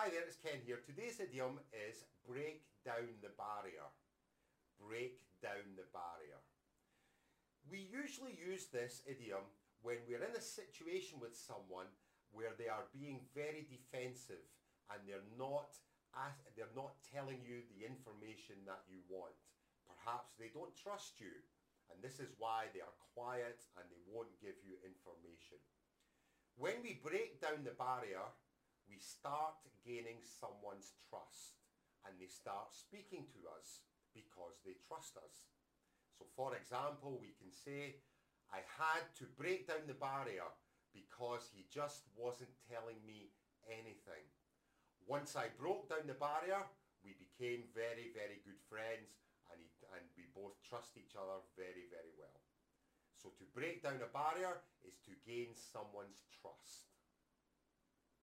Hi there, it's Ken here. Today's idiom is break down the barrier. Break down the barrier. We usually use this idiom when we're in a situation with someone where they are being very defensive and they're not they're not telling you the information that you want. Perhaps they don't trust you and this is why they are quiet and they won't give you information. When we break down the barrier, we start gaining someone's trust and they start speaking to us because they trust us. So for example, we can say, I had to break down the barrier because he just wasn't telling me anything. Once I broke down the barrier, we became very, very good friends and, he, and we both trust each other very, very well. So to break down a barrier is to gain someone's trust.